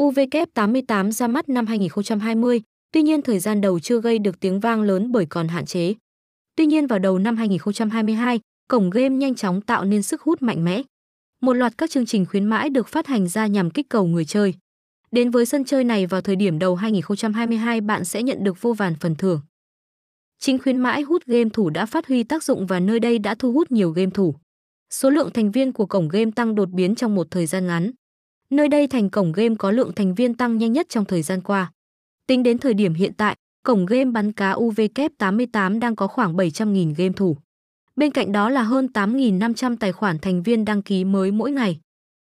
UVK88 ra mắt năm 2020, tuy nhiên thời gian đầu chưa gây được tiếng vang lớn bởi còn hạn chế. Tuy nhiên vào đầu năm 2022, cổng game nhanh chóng tạo nên sức hút mạnh mẽ. Một loạt các chương trình khuyến mãi được phát hành ra nhằm kích cầu người chơi. Đến với sân chơi này vào thời điểm đầu 2022 bạn sẽ nhận được vô vàn phần thưởng. Chính khuyến mãi hút game thủ đã phát huy tác dụng và nơi đây đã thu hút nhiều game thủ. Số lượng thành viên của cổng game tăng đột biến trong một thời gian ngắn. Nơi đây thành cổng game có lượng thành viên tăng nhanh nhất trong thời gian qua. Tính đến thời điểm hiện tại, cổng game bắn cá UVK88 đang có khoảng 700.000 game thủ. Bên cạnh đó là hơn 8.500 tài khoản thành viên đăng ký mới mỗi ngày.